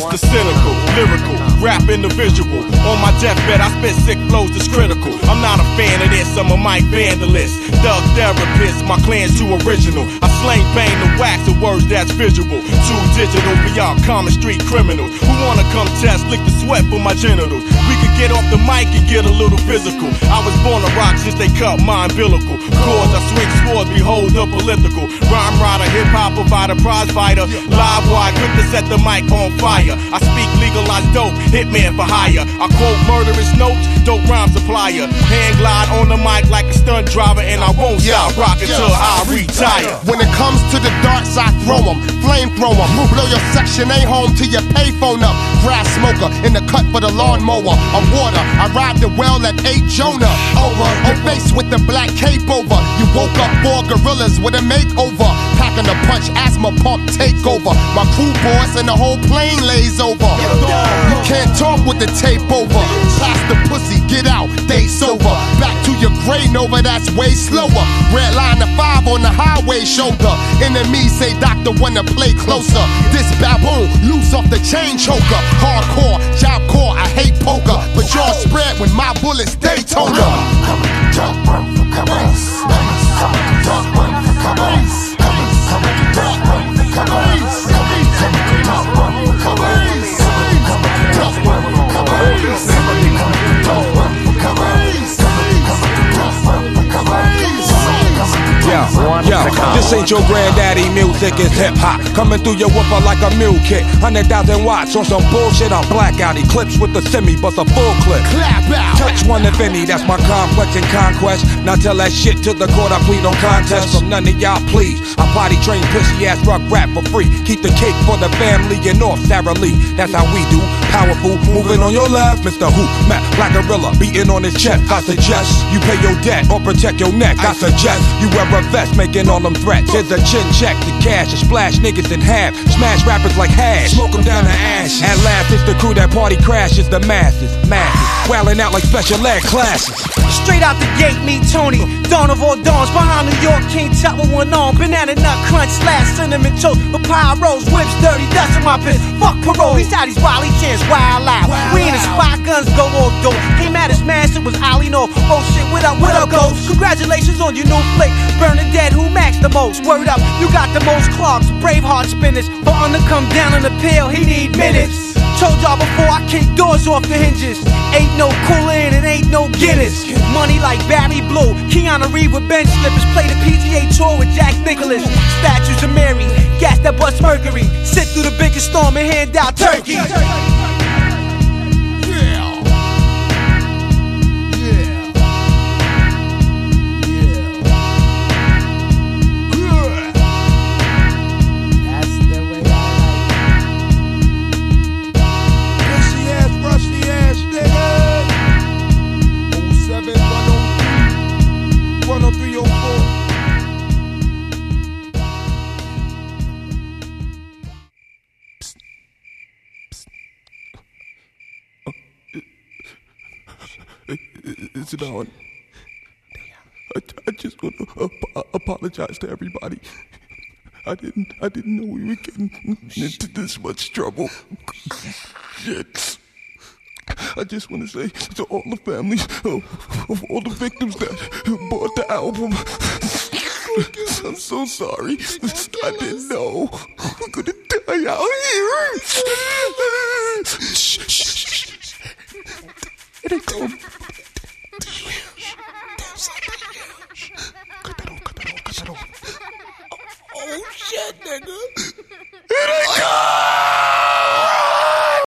cynical, lyrical, rap individual. On my deathbed, I spit sick flows that's critical. I'm not a fan of this, I'm a mic vandalist. Thug therapist, my clan's too original. I slang bang the wax the words that's visual. Too digital, we are common street criminals. Who wanna come test, lick the sweat from my genitals? We could get off the mic and get a little physical. I was born a rock since they cut my umbilical. Chords, I behold the political. Rhyme rider, hip hop provider, prize fighter. Live wire, quick to set the mic on fire. I speak legalized dope, hitman for hire. I quote murderous notes, dope rhyme supplier. Hand glide on the mic like a stunt driver, and I won't stop rocking till I retire. When it comes to the darts, I throw them, flamethrower. Blow your section A home to your payphone up. Grass smoker in the cut for the lawnmower. A water, I ride the well at 8 Jonah. Over, on face with the black cape over. You woke up four gorillas with a makeover. Packing a punch, asthma pump takeover. My crew boys and the whole plane lays over. You can't talk with the tape over. Pass the pussy, get out, day sober. Back to your gray Nova, that's way slower. Red line the five on the highway shoulder. Enemies say doctor wanna play closer. This baboon loose off the chain choker. Hardcore, job core, I hate poker. But y'all spread when my bullets Daytona. This ain't your granddaddy music, it's hip hop. Coming through your woofer like a mule kit. 100,000 watts on some bullshit on blackout. Eclipse with the semi, but a full clip. Clap out. Touch one if any, that's my complex and conquest. Now tell that shit to the court, I plead on contest. From none of y'all, please. I potty train pussy ass rock rap for free. Keep the cake for the family and North Sara Lee. That's how we do. Powerful, moving on your left, Mr. Who, Matt Black Gorilla, beating on his chest. I suggest you pay your debt or protect your neck. I suggest you wear a vest, making all them threats. Here's a chin check to cash and splash niggas in half. Smash rappers like hash, smoke them down to ash. At last, it's the crew that party crashes the masses, masses. Wailing out like special ed classes. Straight out the gate, meet Tony. Dawn of all dawns, behind New York, King Tut with one arm. Banana nut crunch, slash, cinnamon toast. Papaya rolls, whips, dirty dust in my piss. Fuck parole, these out these wily chance, wild out. We in the spot, guns go off door. Came at his man, it was Ollie North. Oh shit, what up, what up, ghost? Congratulations on your new flick. Burning dead, who maxed the most? Word up, you got the most clogs. Braveheart spinners. For under come down on the pill, he need minutes. Told y'all before I kick doors off the hinges. Ain't no cooling and ain't no Guinness. Money like Barry Blue. Keanu Reeves with bench slippers. Play the PGA Tour with Jack Nicklaus. Statues of Mary. Gas that bust Mercury. Sit through the biggest storm and hand out turkey. It's on. I, I just want to ap- apologize to everybody. I didn't I didn't know we were getting into this much trouble. Shit. I just want to say to all the families of, of all the victims that bought the album. I'm so sorry. I didn't know. We're gonna die out here.